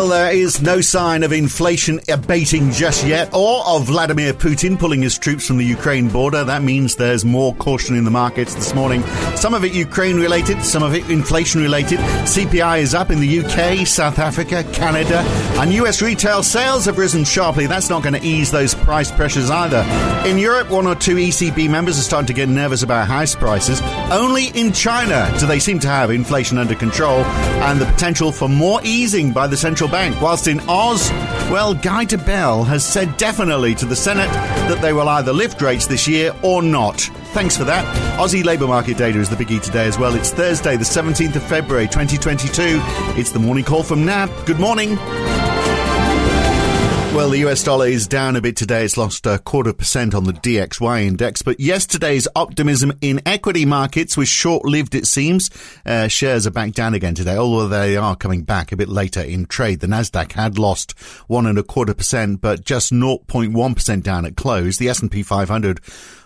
Well, there is no sign of inflation abating just yet, or of Vladimir Putin pulling his troops from the Ukraine border. That means there's more caution in the markets this morning. Some of it Ukraine related, some of it inflation related. CPI is up in the UK, South Africa, Canada, and US retail sales have risen sharply. That's not going to ease those price pressures either. In Europe, one or two ECB members are starting to get nervous about house prices. Only in China do they seem to have inflation under control and the potential for more easing by the central bank. Whilst in Oz, well, Guy Debelle has said definitely to the Senate that they will either lift rates this year or not. Thanks for that. Aussie labour market data is the biggie today as well. It's Thursday, the 17th of February, 2022. It's the morning call from NAB. Good morning. Well, the US dollar is down a bit today. It's lost a quarter percent on the DXY index, but yesterday's optimism in equity markets was short lived, it seems. Uh, shares are back down again today, although they are coming back a bit later in trade. The Nasdaq had lost one and a quarter percent, but just 0.1% down at close. The S&P 500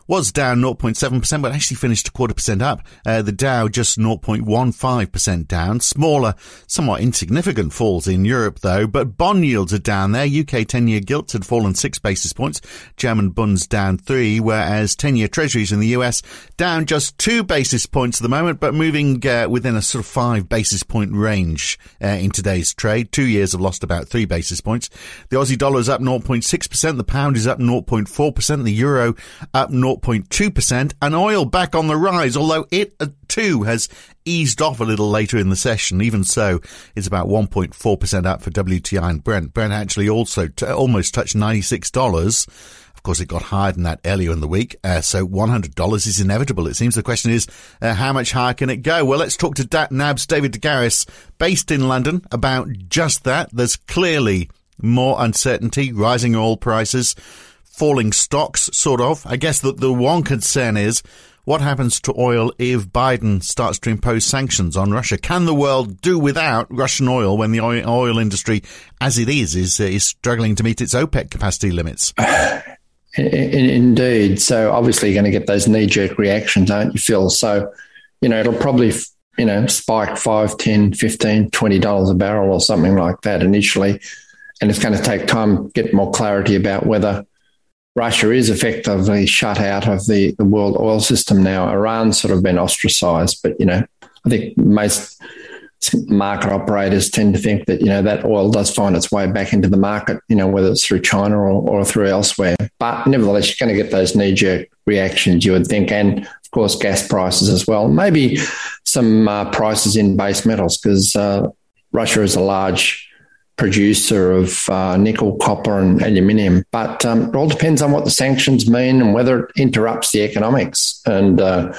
was down 0.7%, but actually finished a quarter percent up. Uh, the Dow just 0.15% down. Smaller, somewhat insignificant falls in Europe though, but bond yields are down there. UK 10-year gilts had fallen six basis points. German bunds down three, whereas 10-year treasuries in the US down just two basis points at the moment, but moving uh, within a sort of five basis point range uh, in today's trade. Two years have lost about three basis points. The Aussie dollar is up 0.6%. The pound is up 0.4%. The euro up 0. 0.2%, and oil back on the rise, although it uh, too has eased off a little later in the session. Even so, it's about 1.4% up for WTI and Brent. Brent actually also t- almost touched $96. Of course, it got higher than that earlier in the week, uh, so $100 is inevitable. It seems the question is, uh, how much higher can it go? Well, let's talk to Dat NAB's David de Garis, based in London, about just that. There's clearly more uncertainty, rising oil prices falling stocks, sort of. I guess that the one concern is what happens to oil if Biden starts to impose sanctions on Russia? Can the world do without Russian oil when the oil industry, as it is, is, uh, is struggling to meet its OPEC capacity limits? Indeed. So obviously you're going to get those knee jerk reactions, aren't you, Phil? So, you know, it'll probably, you know, spike 5, 10, 15, $20 a barrel or something like that initially. And it's going to take time to get more clarity about whether Russia is effectively shut out of the, the world oil system now. Iran's sort of been ostracized, but you know, I think most market operators tend to think that you know that oil does find its way back into the market, you know, whether it's through China or, or through elsewhere. But nevertheless, you're going to get those knee jerk reactions, you would think, and of course, gas prices as well. Maybe some uh, prices in base metals because uh, Russia is a large producer of uh, nickel, copper, and aluminium. But um, it all depends on what the sanctions mean and whether it interrupts the economics and uh,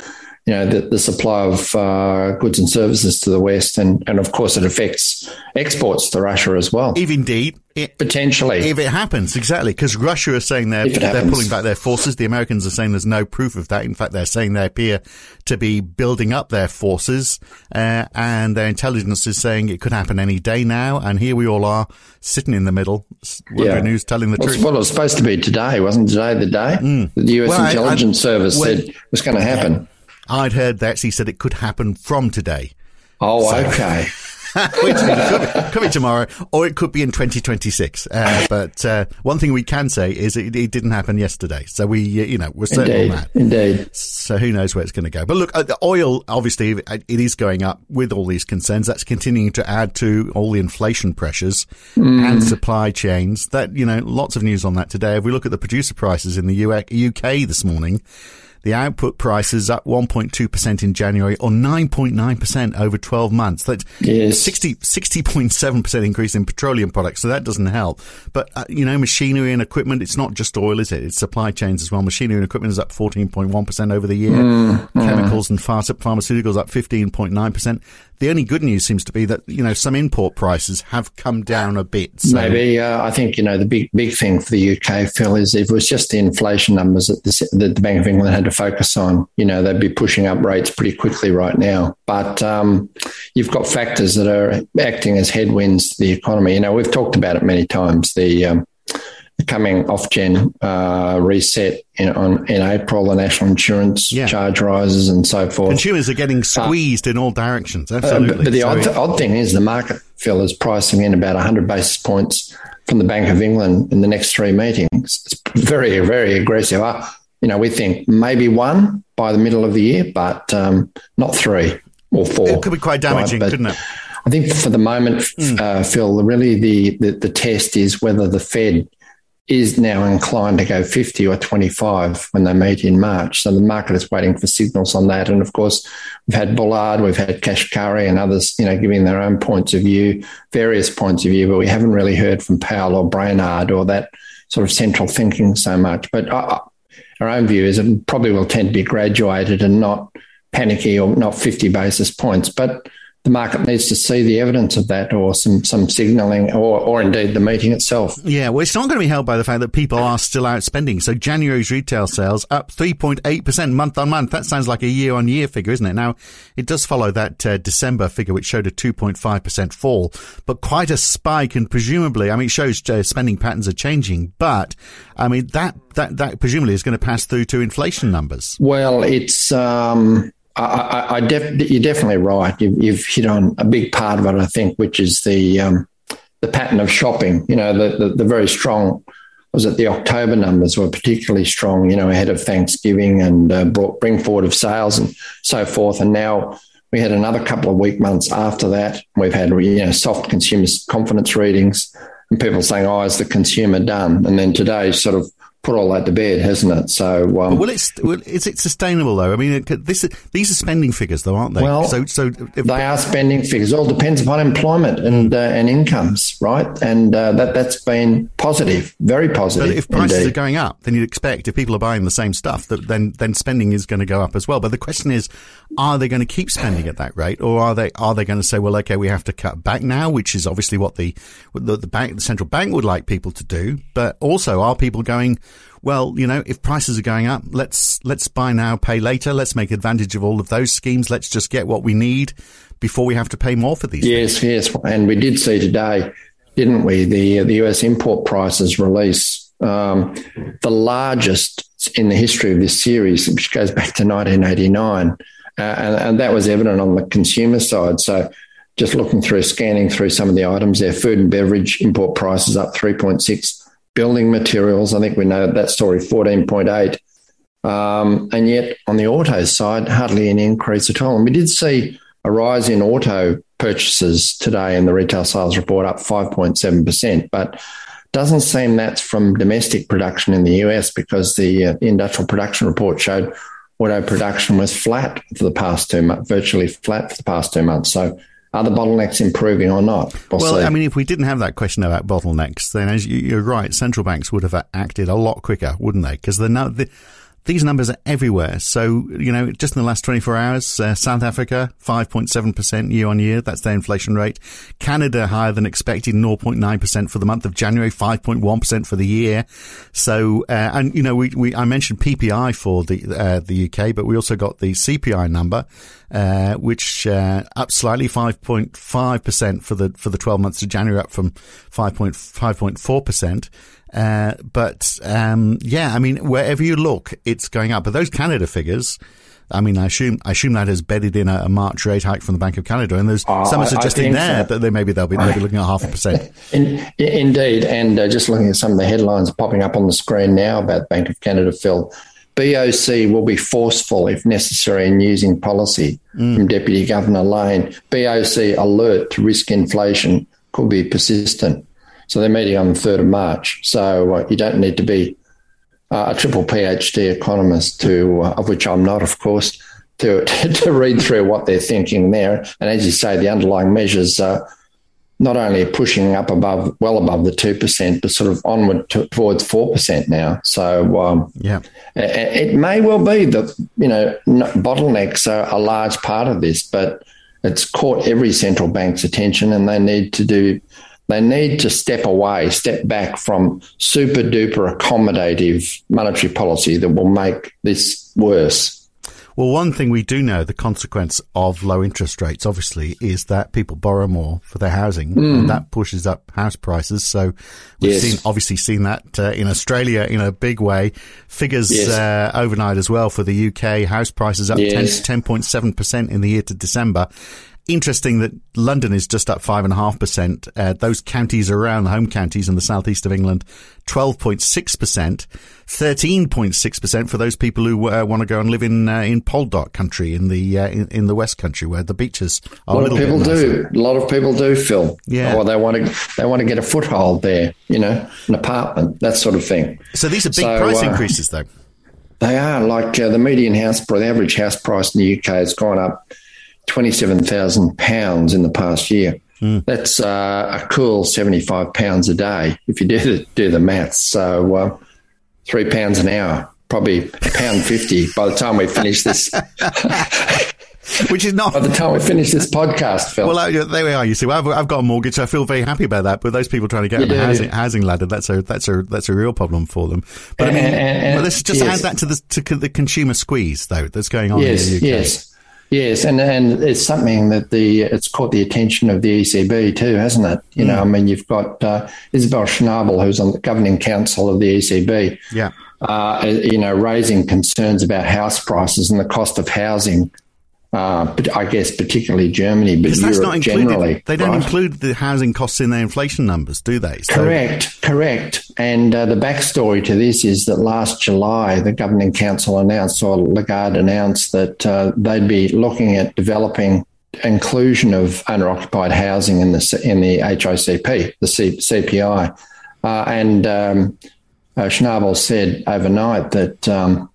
you know the, the supply of uh, goods and services to the West, and and of course it affects exports to Russia as well. If indeed it, Potentially. If it happens, exactly. Because Russia is saying they're, they're pulling back their forces. The Americans are saying there's no proof of that. In fact, they're saying they appear to be building up their forces. Uh, and their intelligence is saying it could happen any day now. And here we all are sitting in the middle, wondering yeah. who's telling the well, truth. Well, it was supposed to be today, wasn't today the day? Mm. The US well, intelligence I, I, service well, said it was going to happen. I'd heard that he said it could happen from today. Oh, so, okay. which could, could, be tomorrow, or it could be in 2026. Uh, but uh, one thing we can say is it, it, didn't happen yesterday, so we, uh, you know, we're certain indeed, on that. Indeed. So who knows where it's going to go? But look, uh, the oil obviously it is going up with all these concerns. That's continuing to add to all the inflation pressures mm. and supply chains. That you know, lots of news on that today. If we look at the producer prices in the UK this morning. The output price is up 1.2% in January or 9.9% over 12 months. That's yes. 60, 60.7% increase in petroleum products. So that doesn't help. But, uh, you know, machinery and equipment, it's not just oil, is it? It's supply chains as well. Machinery and equipment is up 14.1% over the year. Mm, Chemicals mm. and pharmaceuticals up 15.9% the only good news seems to be that you know some import prices have come down a bit. So. Maybe uh, I think you know the big big thing for the UK, Phil, is if it was just the inflation numbers that, this, that the Bank of England had to focus on, you know, they'd be pushing up rates pretty quickly right now. But um, you've got factors that are acting as headwinds to the economy. You know, we've talked about it many times. The um, coming Ofgem uh, reset in, on, in April, the national insurance yeah. charge rises and so forth. Consumers are getting uh, squeezed uh, in all directions. Absolutely. Uh, but, but, the odd, odd, thing is the market, Phil, is pricing in about 100 basis points from the Bank of England in the next three meetings. It's very, very aggressive. Uh, you know, we think maybe one by the middle of the year, but um, not three or four. It could be quite damaging, right? couldn't it? I think for the moment, mm. uh, Phil, really the, the, the test is whether the Fed is now inclined to go 50 or 25 when they meet in March. So the market is waiting for signals on that. And of course, we've had Bullard, we've had Kashkari and others, you know, giving their own points of view, various points of view, but we haven't really heard from Powell or Brainard or that sort of central thinking so much. But uh, our own view is it probably will tend to be graduated and not panicky or not 50 basis points. But the market needs to see the evidence of that or some, some signalling or, or indeed the meeting itself. Yeah, well, it's not going to be helped by the fact that people are still out spending. So January's retail sales up 3.8% month on month. That sounds like a year on year figure, isn't it? Now, it does follow that uh, December figure, which showed a 2.5% fall, but quite a spike. And presumably, I mean, it shows uh, spending patterns are changing, but I mean, that, that, that presumably is going to pass through to inflation numbers. Well, it's, um, I, I def- you're definitely right. You've, you've, hit on a big part of it, I think, which is the um, the pattern of shopping. You know, the, the, the very strong. Was it the October numbers were particularly strong? You know, ahead of Thanksgiving and uh, brought bring forward of sales and so forth. And now we had another couple of weak months after that. We've had you know soft consumer confidence readings and people saying, "Oh, is the consumer done?" And then today, sort of put all that to bed, hasn't it? So, um, well, it's well, is it sustainable though? I mean, this these are spending figures, though, aren't they? Well, so, so if, they are spending figures. It all depends upon employment and uh, and incomes, right? And uh, that that's been positive, very positive. But if prices indeed. are going up, then you'd expect if people are buying the same stuff, that then then spending is going to go up as well. But the question is, are they going to keep spending at that rate, or are they are they going to say, well, okay, we have to cut back now, which is obviously what the the, the bank, the central bank, would like people to do, but also are people going? Well, you know, if prices are going up, let's let's buy now, pay later. Let's make advantage of all of those schemes. Let's just get what we need before we have to pay more for these. Yes, things. yes, and we did see today, didn't we? The the US import prices release um, the largest in the history of this series, which goes back to 1989, uh, and, and that was evident on the consumer side. So just looking through, scanning through some of the items there, food and beverage import prices up 3.6 building materials. I think we know that story 14.8. Um, and yet on the auto side, hardly any increase at all. And we did see a rise in auto purchases today in the retail sales report up 5.7%, but doesn't seem that's from domestic production in the US because the uh, industrial production report showed auto production was flat for the past two months, virtually flat for the past two months. So are the bottlenecks improving or not? We'll, well I mean, if we didn't have that question about bottlenecks, then as you, are right, central banks would have acted a lot quicker, wouldn't they? Because the, the these numbers are everywhere. So, you know, just in the last 24 hours, uh, South Africa, 5.7% year on year. That's their inflation rate. Canada higher than expected, 0.9% for the month of January, 5.1% for the year. So, uh, and, you know, we, we, I mentioned PPI for the, uh, the UK, but we also got the CPI number, uh, which, uh, up slightly, 5.5% for the, for the 12 months to January, up from 5.5.4%. Uh, but um, yeah, I mean, wherever you look, it's going up. But those Canada figures, I mean, I assume I assume that has bedded in a, a March rate hike from the Bank of Canada, and there's uh, some are suggesting there so. that they maybe they'll be maybe looking at half a percent. In, indeed, and uh, just looking at some of the headlines popping up on the screen now about Bank of Canada, Phil. BOC will be forceful if necessary in using policy mm. from Deputy Governor Lane. BOC alert to risk inflation could be persistent. So they're meeting on the 3rd of March. So uh, you don't need to be uh, a triple PhD economist to, uh, of which I'm not, of course, to, to read through what they're thinking there. And as you say, the underlying measures are not only pushing up above, well above the 2%, but sort of onward to, towards 4% now. So, um, yeah, it, it, may well be that, you know, bottlenecks are a large part of this, but it's caught every central bank's attention and they need to do they need to step away, step back from super duper accommodative monetary policy that will make this worse. Well, one thing we do know, the consequence of low interest rates, obviously, is that people borrow more for their housing, mm. and that pushes up house prices. So we've yes. seen, obviously seen that uh, in Australia in a big way. Figures yes. uh, overnight as well for the UK. House prices up yes. 10, 10.7% in the year to December interesting that London is just up five and a half percent. Uh, those counties around the home counties in the southeast of England, twelve point six percent, thirteen point six percent for those people who uh, want to go and live in uh, in Poldark country in the uh, in, in, the west country where the beaches are. A lot of people do. A lot of people do, Phil. Yeah. Or they want to they want to get a foothold there. You know, an apartment, that sort of thing. So these are big so, price uh, increases, though. They are like uh, the median house, the average house price in the UK has gone up £27,000 in the past year. Mm. That's uh, a cool £75 a day if you do the, do the maths. So uh, three pounds an hour, probably a pound fifty by the time we finish this. Which is not by the time we finish this podcast, Phil. Well, uh, there we are. You see, well, I've, I've, got a mortgage. So I feel very happy about that. But those people trying to get on the housing, housing, ladder, that's a that's a that's a real problem for them. But I mean, well, let's just yes. add that to the to the consumer squeeze though that's going on yes, in the UK. Yes. Yes, and and it's something that the it's caught the attention of the ECB too, hasn't it? You mm. know, I mean, you've got uh, Isabel Schnabel, who's on the governing council of the ECB. Yeah. Uh, you know, raising concerns about house prices and the cost of housing uh, but I guess particularly Germany, but Europe generally. They don't right? include the housing costs in their inflation numbers, do they? So. Correct, correct. And uh, the backstory to this is that last July, the governing council announced, or Lagarde announced, that uh, they'd be looking at developing inclusion of owner-occupied housing in the in the HICP, the C- CPI, uh, and um, uh, Schnabel said overnight that. Um,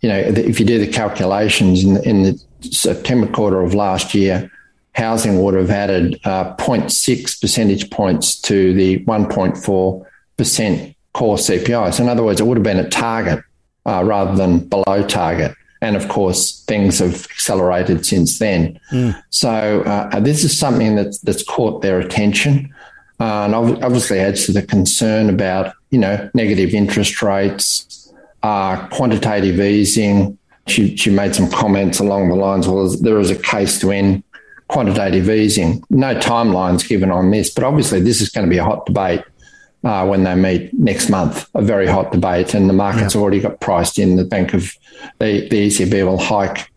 you know, if you do the calculations in, in the September quarter of last year, housing would have added uh, 0.6 percentage points to the 1.4% core CPI. So, in other words, it would have been a target uh, rather than below target. And of course, things have accelerated since then. Mm. So, uh, this is something that's, that's caught their attention. Uh, and obviously adds to the concern about, you know, negative interest rates, uh, quantitative easing, she, she made some comments along the lines, well, there is a case to end quantitative easing. No timelines given on this, but obviously this is going to be a hot debate uh, when they meet next month, a very hot debate. And the market's yeah. already got priced in. The Bank of the, the ECB will hike,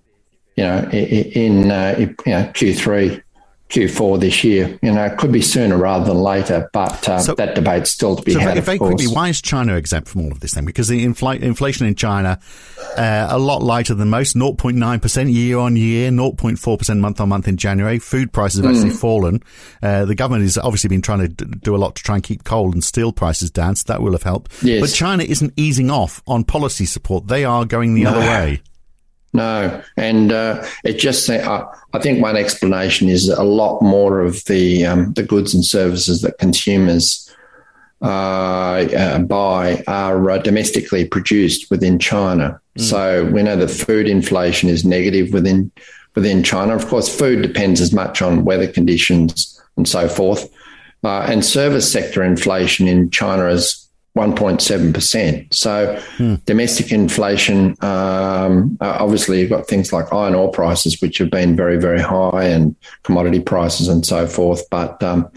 you know, in, in uh, you know, Q3 Q4 this year. You know, it could be sooner rather than later, but uh, so, that debate's still to be so had. Very quickly, why is China exempt from all of this then? Because the infl- inflation in China uh, a lot lighter than most, 0.9 percent year on year, 0.4 percent month on month in January. Food prices have actually mm. fallen. Uh, the government has obviously been trying to do a lot to try and keep coal and steel prices down, so that will have helped. Yes. But China isn't easing off on policy support; they are going the no. other way. No, and uh, it just uh, I think one explanation is a lot more of the um, the goods and services that consumers uh, uh buy are uh, domestically produced within China. Mm. So we know that food inflation is negative within within China. Of course, food depends as much on weather conditions and so forth. Uh, and service sector inflation in China is 1.7%. So hmm. domestic inflation, um, uh, obviously, you've got things like iron ore prices, which have been very, very high, and commodity prices and so forth. But um,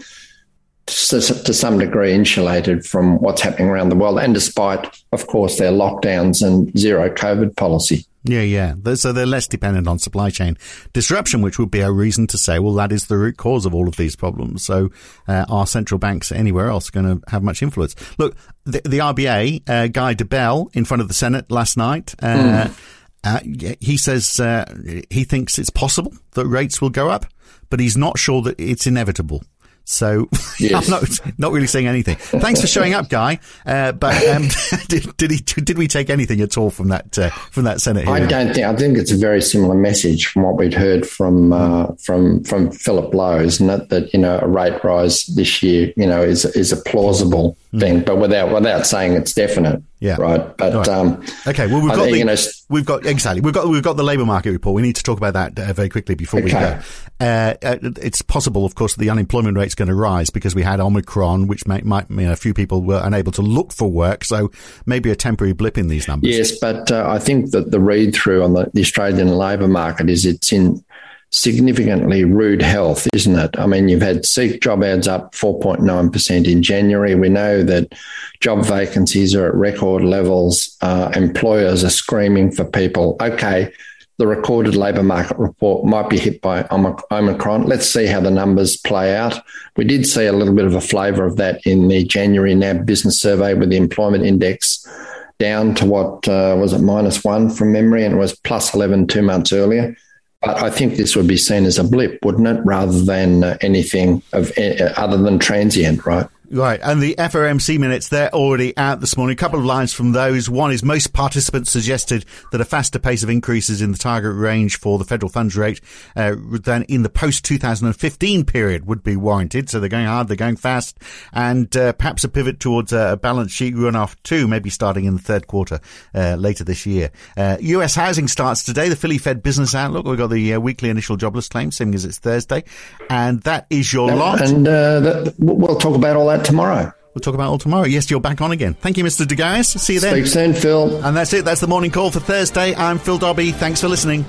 to, to, some degree, insulated from what's happening around the world, and despite, of course, their lockdowns and zero COVID policy. Yeah, yeah. So they're less dependent on supply chain disruption, which would be a reason to say, well, that is the root cause of all of these problems. So uh, are central banks anywhere else going to have much influence? Look, the, the RBA, uh, Guy Debelle, in front of the Senate last night, uh, mm. Uh, he says uh, he thinks it's possible that rates will go up, but he's not sure that it's inevitable. So yes. I'm not not really saying anything. Thanks for showing up, Guy. Uh, but um, did, did, he did we take anything at all from that uh, from that Senate hearing? I don't think. I think it's a very similar message from what we'd heard from uh, from from Philip Lowe, isn't it? That you know a rate rise this year, you know, is is a plausible mm. thing, but without without saying it's definite. Yeah. Right. But right. Um, okay. Well, we've got the, you know, We've got exactly. We've got we've got the labour market report. We need to talk about that uh, very quickly before okay. we go. Uh, uh, it's possible, of course, that the unemployment rate is going to rise because we had Omicron, which might, might you know, a few people were unable to look for work. So maybe a temporary blip in these numbers. Yes, but uh, I think that the read through on the, the Australian labour market is it's in significantly rude health, isn't it? I mean, you've had SEEK job ads up 4.9% in January. We know that job vacancies are at record levels. Uh, employers are screaming for people. Okay, the recorded labour market report might be hit by Omicron. Let's see how the numbers play out. We did see a little bit of a flavour of that in the January NAB business survey with the employment index down to what uh, was it minus one from memory and it was plus 11 two months earlier. But I think this would be seen as a blip, wouldn't it, rather than uh, anything of uh, other than transient, right? Right, and the FOMC minutes, they're already out this morning. A couple of lines from those. One is most participants suggested that a faster pace of increases in the target range for the federal funds rate uh, than in the post 2015 period would be warranted. So they're going hard, they're going fast, and uh, perhaps a pivot towards a balance sheet runoff too, maybe starting in the third quarter uh, later this year. US uh, housing starts today, the Philly Fed Business Outlook. We've got the uh, weekly initial jobless claim, same as it's Thursday. And that is your lot. And uh, we'll talk about all that tomorrow. We'll talk about all tomorrow. Yes, you're back on again. Thank you, Mr. De See you then. Speak soon, Phil. And that's it. That's the morning call for Thursday. I'm Phil Dobbie. Thanks for listening.